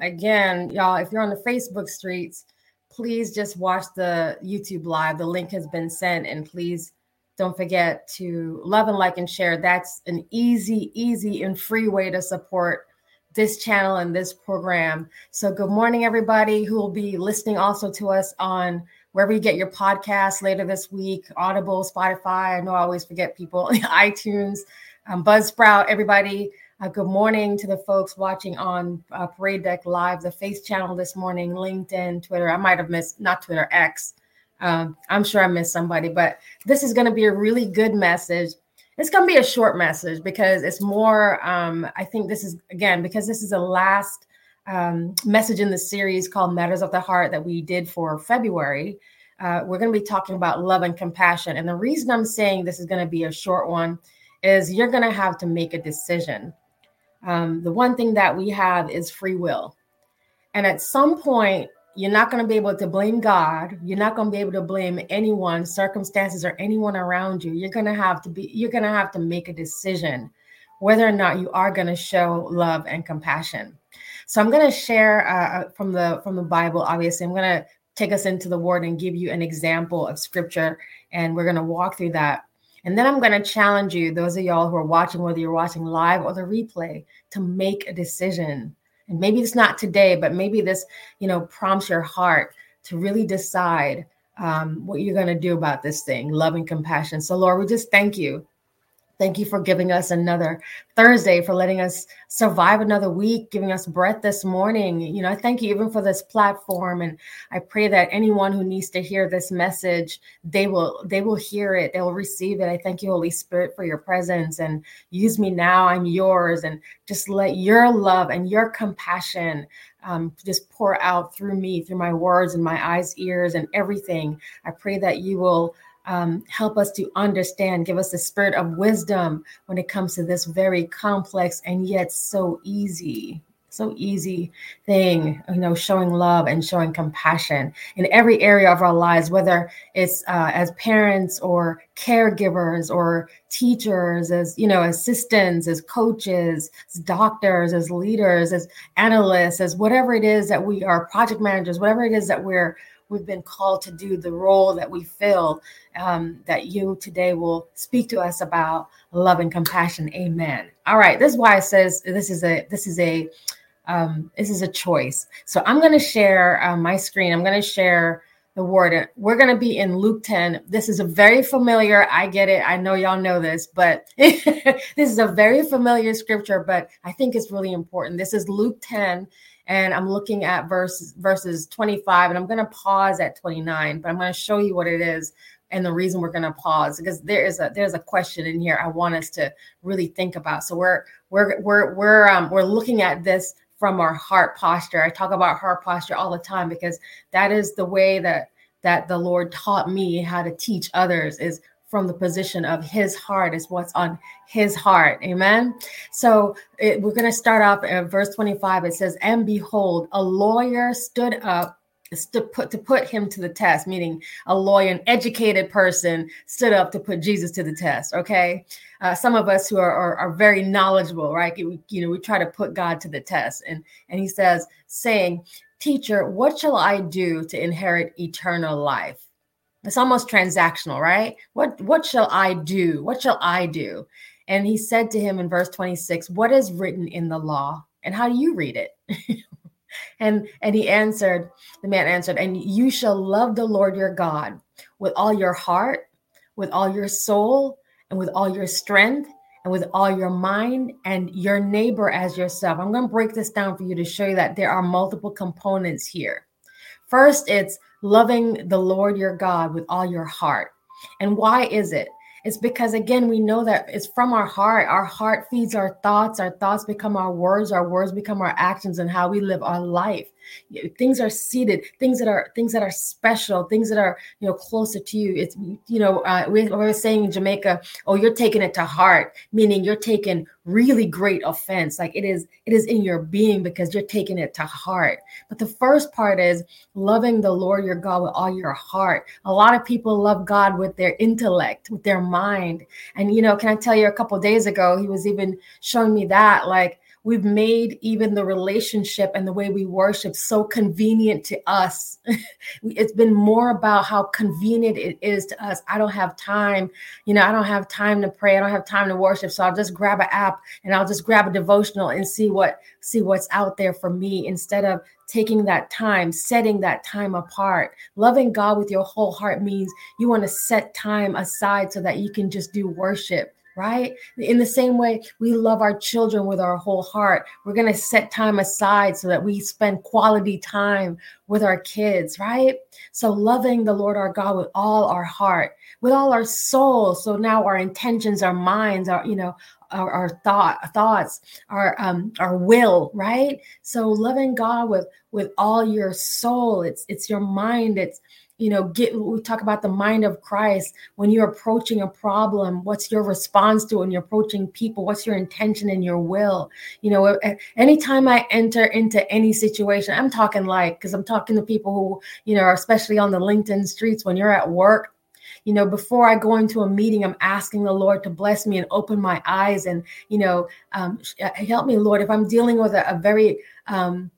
Again, y'all, if you're on the Facebook streets, please just watch the YouTube live. The link has been sent, and please don't forget to love and like and share. That's an easy, easy, and free way to support this channel and this program. So, good morning, everybody who will be listening also to us on wherever you get your podcasts later this week Audible, Spotify. I know I always forget people, iTunes, um, Buzzsprout, everybody. Uh, good morning to the folks watching on uh, Parade Deck Live, the Face channel this morning, LinkedIn, Twitter. I might have missed, not Twitter, X. Um, I'm sure I missed somebody, but this is going to be a really good message. It's going to be a short message because it's more, um, I think this is, again, because this is the last um, message in the series called Matters of the Heart that we did for February. Uh, we're going to be talking about love and compassion. And the reason I'm saying this is going to be a short one is you're going to have to make a decision um, the one thing that we have is free will. And at some point, you're not going to be able to blame God. You're not going to be able to blame anyone, circumstances, or anyone around you. You're going to have to be, you're going to have to make a decision whether or not you are going to show love and compassion. So I'm going to share uh, uh, from the from the Bible. Obviously, I'm going to take us into the Word and give you an example of Scripture, and we're going to walk through that. And then I'm going to challenge you, those of y'all who are watching, whether you're watching live or the replay, to make a decision. And maybe it's not today, but maybe this, you know, prompts your heart to really decide um, what you're going to do about this thing, love and compassion. So, Lord, we just thank you Thank you for giving us another Thursday, for letting us survive another week, giving us breath this morning. You know, I thank you even for this platform, and I pray that anyone who needs to hear this message, they will they will hear it, they will receive it. I thank you, Holy Spirit, for your presence and use me now. I'm yours, and just let your love and your compassion um, just pour out through me, through my words and my eyes, ears, and everything. I pray that you will um, help us to understand, give us the spirit of wisdom when it comes to this very complex and yet so easy, so easy thing, you know, showing love and showing compassion in every area of our lives, whether it's uh, as parents or caregivers or teachers, as, you know, assistants, as coaches, as doctors, as leaders, as analysts, as whatever it is that we are, project managers, whatever it is that we're we've been called to do, the role that we fill, um, that you today will speak to us about love and compassion. Amen. All right, this is why it says this is a this is a um, this is a choice. So I'm going to share uh, my screen. I'm going to share the word. We're going to be in Luke 10. This is a very familiar. I get it. I know y'all know this, but this is a very familiar scripture. But I think it's really important. This is Luke 10 and I'm looking at verse verses 25 and I'm going to pause at 29 but I'm going to show you what it is and the reason we're going to pause because there is a there's a question in here I want us to really think about. So we're we're we're we're um we're looking at this from our heart posture. I talk about heart posture all the time because that is the way that that the Lord taught me how to teach others is from the position of his heart is what's on his heart. Amen. So it, we're going to start off at verse 25 it says and behold a lawyer stood up to put to put him to the test meaning a lawyer an educated person stood up to put jesus to the test okay? Uh, some of us who are, are, are very knowledgeable right? You know we try to put god to the test. And and he says saying teacher what shall i do to inherit eternal life it's almost transactional, right? What what shall I do? What shall I do? And he said to him in verse 26, What is written in the law? And how do you read it? and and he answered, the man answered, and you shall love the Lord your God with all your heart, with all your soul, and with all your strength, and with all your mind, and your neighbor as yourself. I'm going to break this down for you to show you that there are multiple components here. First, it's loving the Lord your God with all your heart. And why is it? It's because, again, we know that it's from our heart. Our heart feeds our thoughts. Our thoughts become our words. Our words become our actions and how we live our life things are seated things that are things that are special things that are you know closer to you. It's you know uh, we, we were saying in jamaica oh you're taking it to heart meaning you're taking really great offense. Like it is it is in your being because you're taking it to heart. But the first part is loving the lord your god with all your heart. A lot of people love god with their intellect with their mind. And you know can i tell you a couple days ago he was even showing me that like we've made even the relationship and the way we worship so convenient to us. it's been more about how convenient it is to us. I don't have time, you know, I don't have time to pray. I don't have time to worship. So I'll just grab an app and I'll just grab a devotional and see what see what's out there for me instead of taking that time, setting that time apart. Loving God with your whole heart means you want to set time aside so that you can just do worship right? In the same way, we love our children with our whole heart. We're going to set time aside so that we spend quality time with our kids, right? So, loving the Lord our God with all our heart, with all our soul. So now our intentions, our minds, our, you know, our, our thought thoughts our um our will right so loving god with with all your soul it's it's your mind it's you know get we talk about the mind of christ. When you're approaching a problem what's your response to when you're approaching people what's your intention and your will? You know anytime i enter into any situation i'm talking like because i'm talking to people who you know especially on the linkedin streets when you're at work. You know before i go into a meeting i'm asking the lord to bless me and open my eyes and you know um, uh, help me lord if i'm dealing with a, a very um,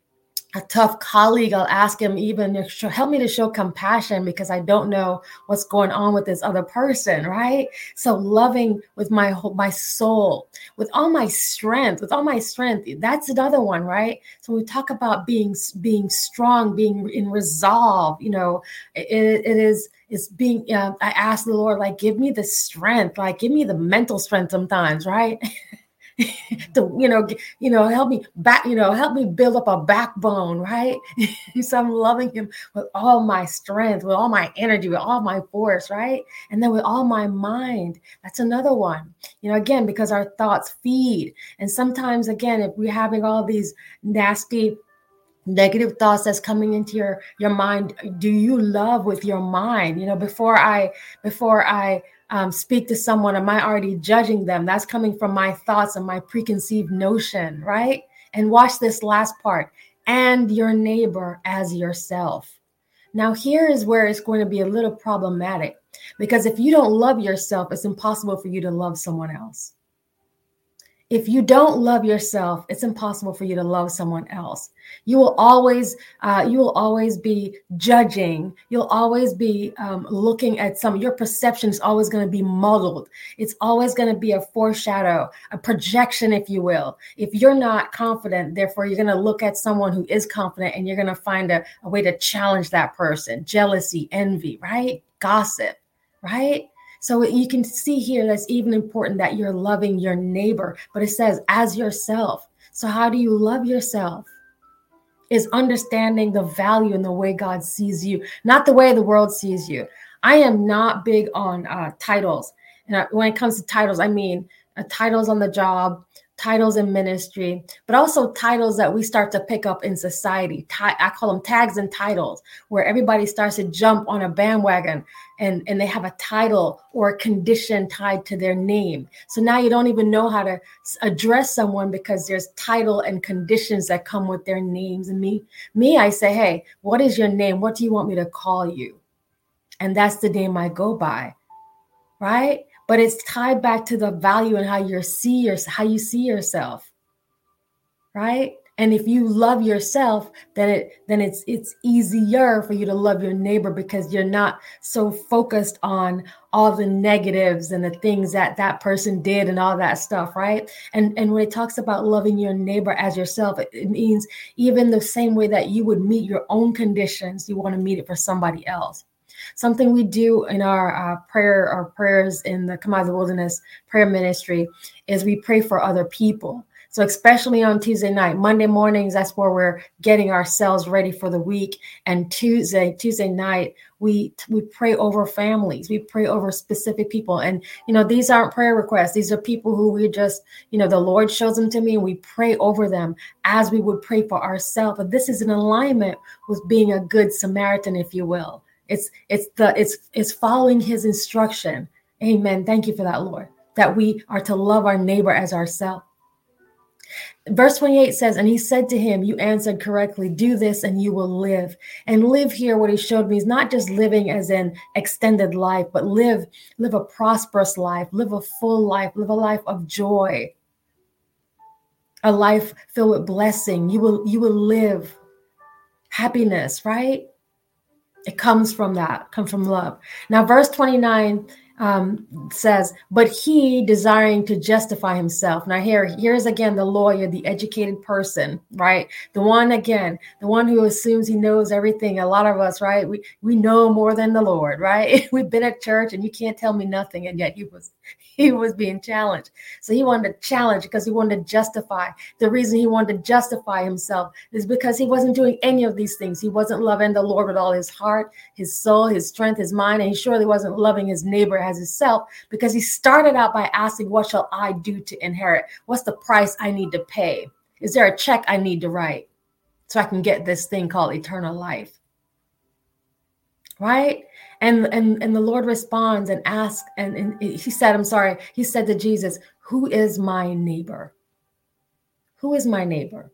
a tough colleague, I'll ask him even help me to show compassion because I don't know what's going on with this other person, right? So loving with my whole my soul, with all my strength, with all my strength. That's another one, right? So we talk about being being strong, being in resolve. You know, it, it is is being. Uh, I ask the Lord, like, give me the strength, like, give me the mental strength sometimes, right? to you know you know help me back you know help me build up a backbone right? So i'm loving him with all my strength with all my energy with all my force right? And then with all my mind that's another one. You know again because our thoughts feed. And sometimes again if we're having all these nasty negative thoughts that's coming into your your mind do you love with your mind? You know before i before i um, speak to someone, am I already judging them? That's coming from my thoughts and my preconceived notion, right? And watch this last part and your neighbor as yourself. Now, here is where it's going to be a little problematic because if you don't love yourself, it's impossible for you to love someone else if you don't love yourself it's impossible for you to love someone else. You will always uh, you will always be judging. You'll always be um, looking at some your perception is always going to be muddled. It's always going to be a foreshadow a projection if you will. If you're not confident therefore you're going to look at someone who is confident and you're going to find a, a way to challenge that person. Jealousy envy right? Gossip right so you can see here that's even important that you're loving your neighbor, but it says as yourself. So, how do you love yourself? Is understanding the value and the way God sees you, not the way the world sees you. I am not big on uh, titles. And when it comes to titles, I mean uh, titles on the job, titles in ministry, but also titles that we start to pick up in society. I call them tags and titles, where everybody starts to jump on a bandwagon and, and they have a title or a condition tied to their name. So now you don't even know how to address someone because there's title and conditions that come with their names. And me, me, I say, hey, what is your name? What do you want me to call you? And that's the name I go by. Right? But it's tied back to the value and how you see your, how you see yourself right? And if you love yourself then it then it's it's easier for you to love your neighbor because you're not so focused on all the negatives and the things that that person did and all that stuff right? And and when it talks about loving your neighbor as yourself it, it means even the same way that you would meet your own conditions you want to meet it for somebody else Something we do in our uh, prayer, our prayers in the Come Out of the Wilderness prayer ministry is we pray for other people. So, especially on Tuesday night, Monday mornings, that's where we're getting ourselves ready for the week. And Tuesday, Tuesday night, we we pray over families. We pray over specific people. And you know, these aren't prayer requests. These are people who we just, you know, the Lord shows them to me, and we pray over them as we would pray for ourselves. But this is in alignment with being a good Samaritan, if you will. It's it's the it's it's following his instruction. Amen. Thank you for that, Lord. That we are to love our neighbor as ourselves. Verse 28 says, And he said to him, You answered correctly, do this and you will live. And live here, what he showed me is not just living as an extended life, but live, live a prosperous life, live a full life, live a life of joy, a life filled with blessing. You will you will live happiness, right? It comes from that, come from love. Now, verse 29 um, says, but he desiring to justify himself. Now, here, here's again the lawyer, the educated person, right? The one again, the one who assumes he knows everything. A lot of us, right? We we know more than the Lord, right? We've been at church and you can't tell me nothing, and yet he was he was being challenged. So he wanted to challenge because he wanted to justify. The reason he wanted to justify himself is because he wasn't doing any of these things. He wasn't loving the Lord with all his heart, his soul, his strength, his mind, and he surely wasn't loving his neighbor as himself because he started out by asking, What shall I do to inherit? What's the price I need to pay? Is there a check I need to write so I can get this thing called eternal life? Right? And and and the Lord responds and asks, and, and he said, I'm sorry, he said to Jesus, Who is my neighbor? Who is my neighbor?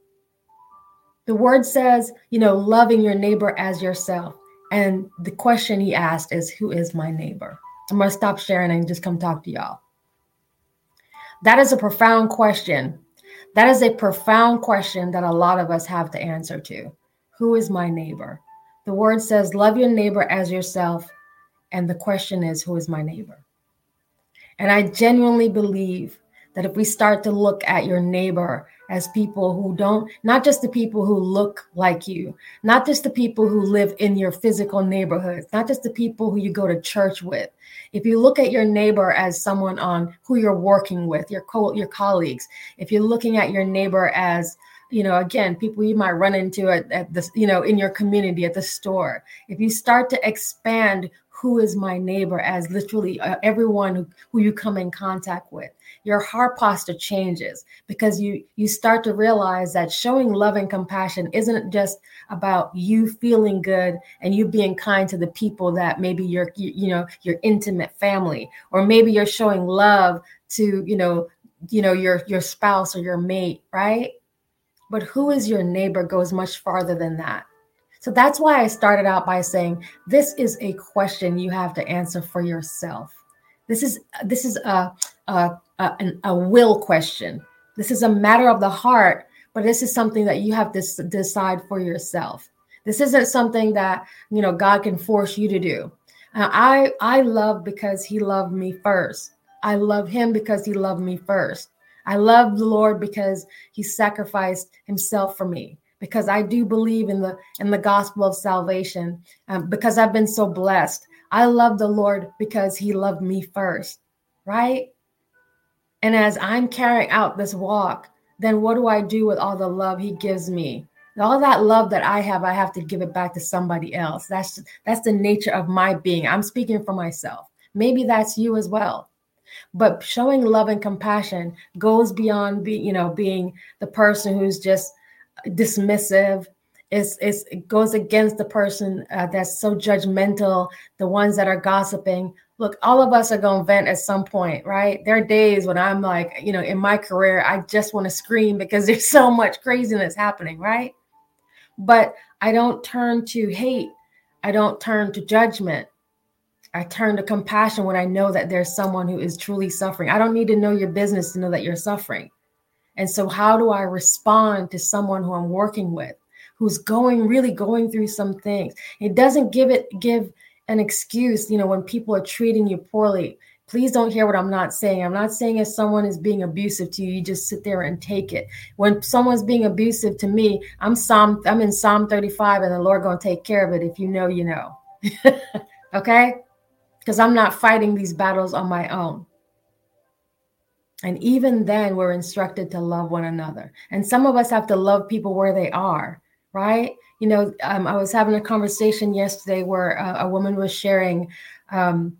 The word says, you know, loving your neighbor as yourself. And the question he asked is, Who is my neighbor? I'm going to stop sharing and just come talk to y'all. That is a profound question. That is a profound question that a lot of us have to answer to. Who is my neighbor? The word says, Love your neighbor as yourself. And the question is, Who is my neighbor? And I genuinely believe that if we start to look at your neighbor as people who don't, not just the people who look like you, not just the people who live in your physical neighborhood, not just the people who you go to church with. If you look at your neighbor as someone on who you're working with, your co- your colleagues, if you're looking at your neighbor as you know again people you might run into at, at this you know in your community at the store if you start to expand who is my neighbor as literally uh, everyone who, you come in contact with your heart posture changes because you you start to realize that showing love and compassion isn't just about you feeling good and you being kind to the people that maybe your you, you know your intimate family or maybe you're showing love to you know you know your your spouse or your mate right but who is your neighbor goes much farther than that. So that's why I started out by saying this is a question you have to answer for yourself. This is this is a a, a, a will question. This is a matter of the heart, but this is something that you have to decide for yourself. This isn't something that you know God can force you to do. I I love because He loved me first. I love Him because He loved me first. I love the Lord because he sacrificed himself for me because I do believe in the in the gospel of salvation um, because I've been so blessed. I love the Lord because he loved me first, right? And as I'm carrying out this walk, then what do I do with all the love he gives me? All that love that I have, I have to give it back to somebody else. That's that's the nature of my being. I'm speaking for myself. Maybe that's you as well but showing love and compassion goes beyond be, you know being the person who's just dismissive. It's, it's, it goes against the person uh, that's so judgmental the ones that are gossiping. Look all of us are going to vent at some point right? There are days when i'm like you know in my career i just want to scream because there's so much craziness happening right? But i don't turn to hate. I don't turn to judgment. I turn to compassion when I know that there's someone who is truly suffering. I don't need to know your business to know that you're suffering. And so, how do I respond to someone who I'm working with who's going really going through some things? It doesn't give it give an excuse, you know, when people are treating you poorly. Please don't hear what I'm not saying. I'm not saying if someone is being abusive to you, you just sit there and take it. When someone's being abusive to me, I'm Psalm, I'm in Psalm 35, and the Lord gonna take care of it. If you know, you know. okay because I'm not fighting these battles on my own. And even then, we're instructed to love one another. And some of us have to love people where they are, right? You know, um, I was having a conversation yesterday where a, a woman was sharing um,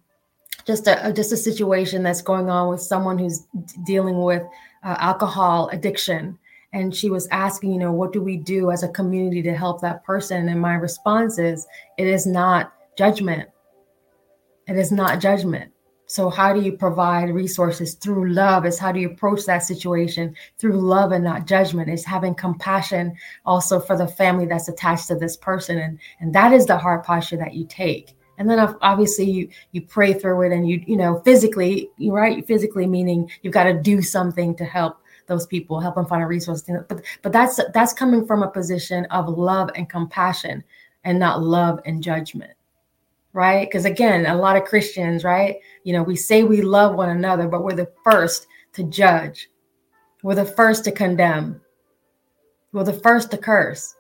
just a just a situation that's going on with someone who's dealing with uh, alcohol addiction, and she was asking, you know, what do we do as a community to help that person? And my response is, it is not judgment it is not judgment. So, how do you provide resources through love? Is how do you approach that situation through love and not judgment? Is having compassion also for the family that's attached to this person, and and that is the heart posture that you take. And then obviously you you pray through it, and you you know physically, right? Physically meaning you've got to do something to help those people, help them find a resource. But but that's that's coming from a position of love and compassion, and not love and judgment, right? Because again, a lot of Christians, right? You know, we say we love one another, but we're the first to judge. We're the first to condemn. We're the first to curse.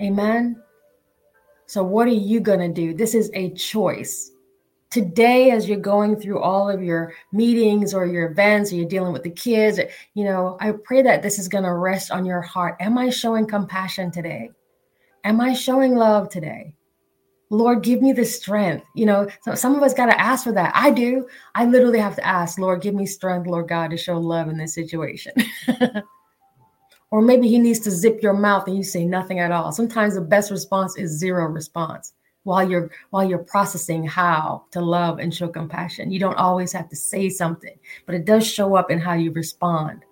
Amen. So, what are you going to do? This is a choice. Today, as you're going through all of your meetings or your events, or you're dealing with the kids, you know, I pray that this is going to rest on your heart. Am I showing compassion today? Am I showing love today? Lord, give me the strength. You know, so some of us got to ask for that. I do. I literally have to ask, Lord, give me strength, Lord God, to show love in this situation. or maybe he needs to zip your mouth and you say nothing at all. Sometimes the best response is zero response while you're while you're processing how to love and show compassion. You don't always have to say something, but it does show up in how you respond.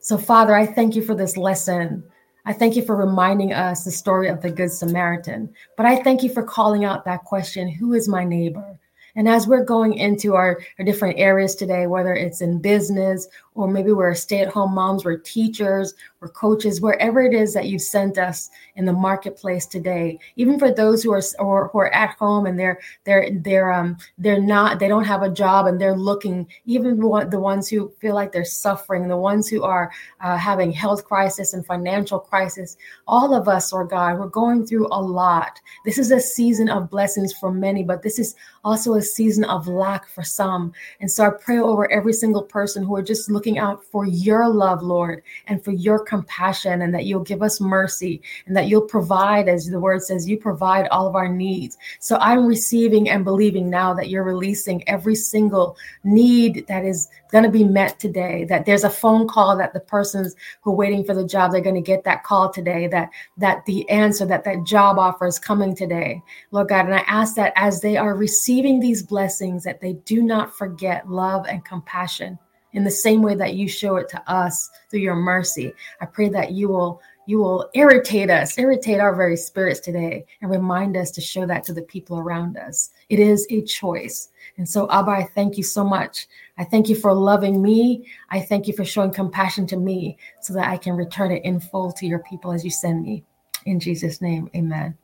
So Father, I thank you for this lesson. I thank you for reminding us the story of the Good Samaritan. But I thank you for calling out that question who is my neighbor? And as we're going into our, our different areas today, whether it's in business or maybe we're stay at home moms, we're teachers, we're coaches, wherever it is that you've sent us in the marketplace today, even for those who are or who are at home and they're they're they're um they're not they don't have a job and they're looking, even the ones who feel like they're suffering, the ones who are uh, having health crisis and financial crisis, all of us, or God, we're going through a lot. This is a season of blessings for many, but this is also a season of lack for some. And so I pray over every single person who are just looking out for your love, Lord, and for your compassion, and that you'll give us mercy, and that you'll provide, as the word says, you provide all of our needs. So I'm receiving and believing now that you're releasing every single need that is going to be met today, that there's a phone call that the persons who are waiting for the job, they're going to get that call today, that that the answer, that that job offer is coming today, Lord God. And I ask that as they are receiving these blessings, that they do not forget love and compassion in the same way that you show it to us through your mercy. I pray that you will you will irritate us, irritate our very spirits today, and remind us to show that to the people around us. It is a choice. And so, Abba, I thank you so much. I thank you for loving me. I thank you for showing compassion to me so that I can return it in full to your people as you send me. In Jesus' name, amen.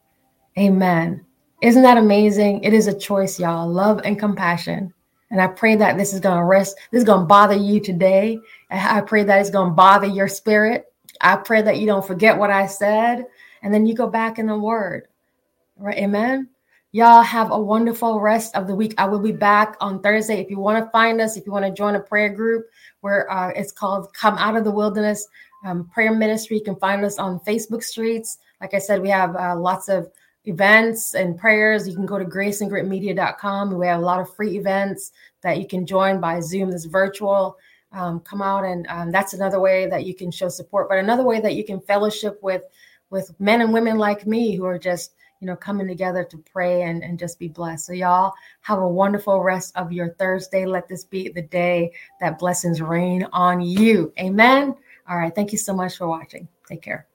Amen. Isn't that amazing? It is a choice, y'all. Love and compassion. And I pray that this is going to rest, this is going to bother you today. I pray that it's going to bother your spirit. I pray that you don't forget what I said and then you go back in the word. Right? Amen. Y'all have a wonderful rest of the week. I will be back on Thursday. If you want to find us, if you want to join a prayer group where uh, it's called Come Out of the Wilderness um, Prayer Ministry, you can find us on Facebook Streets. Like I said, we have uh, lots of events and prayers, you can go to graceandgritmedia.com. We have a lot of free events that you can join by Zoom, this virtual. Um, come out and um, that's another way that you can show support. But another way that you can fellowship with with men and women like me who are just you know coming together to pray and, and just be blessed. So y'all have a wonderful rest of your Thursday. Let this be the day that blessings rain on you. Amen. All right. Thank you so much for watching. Take care.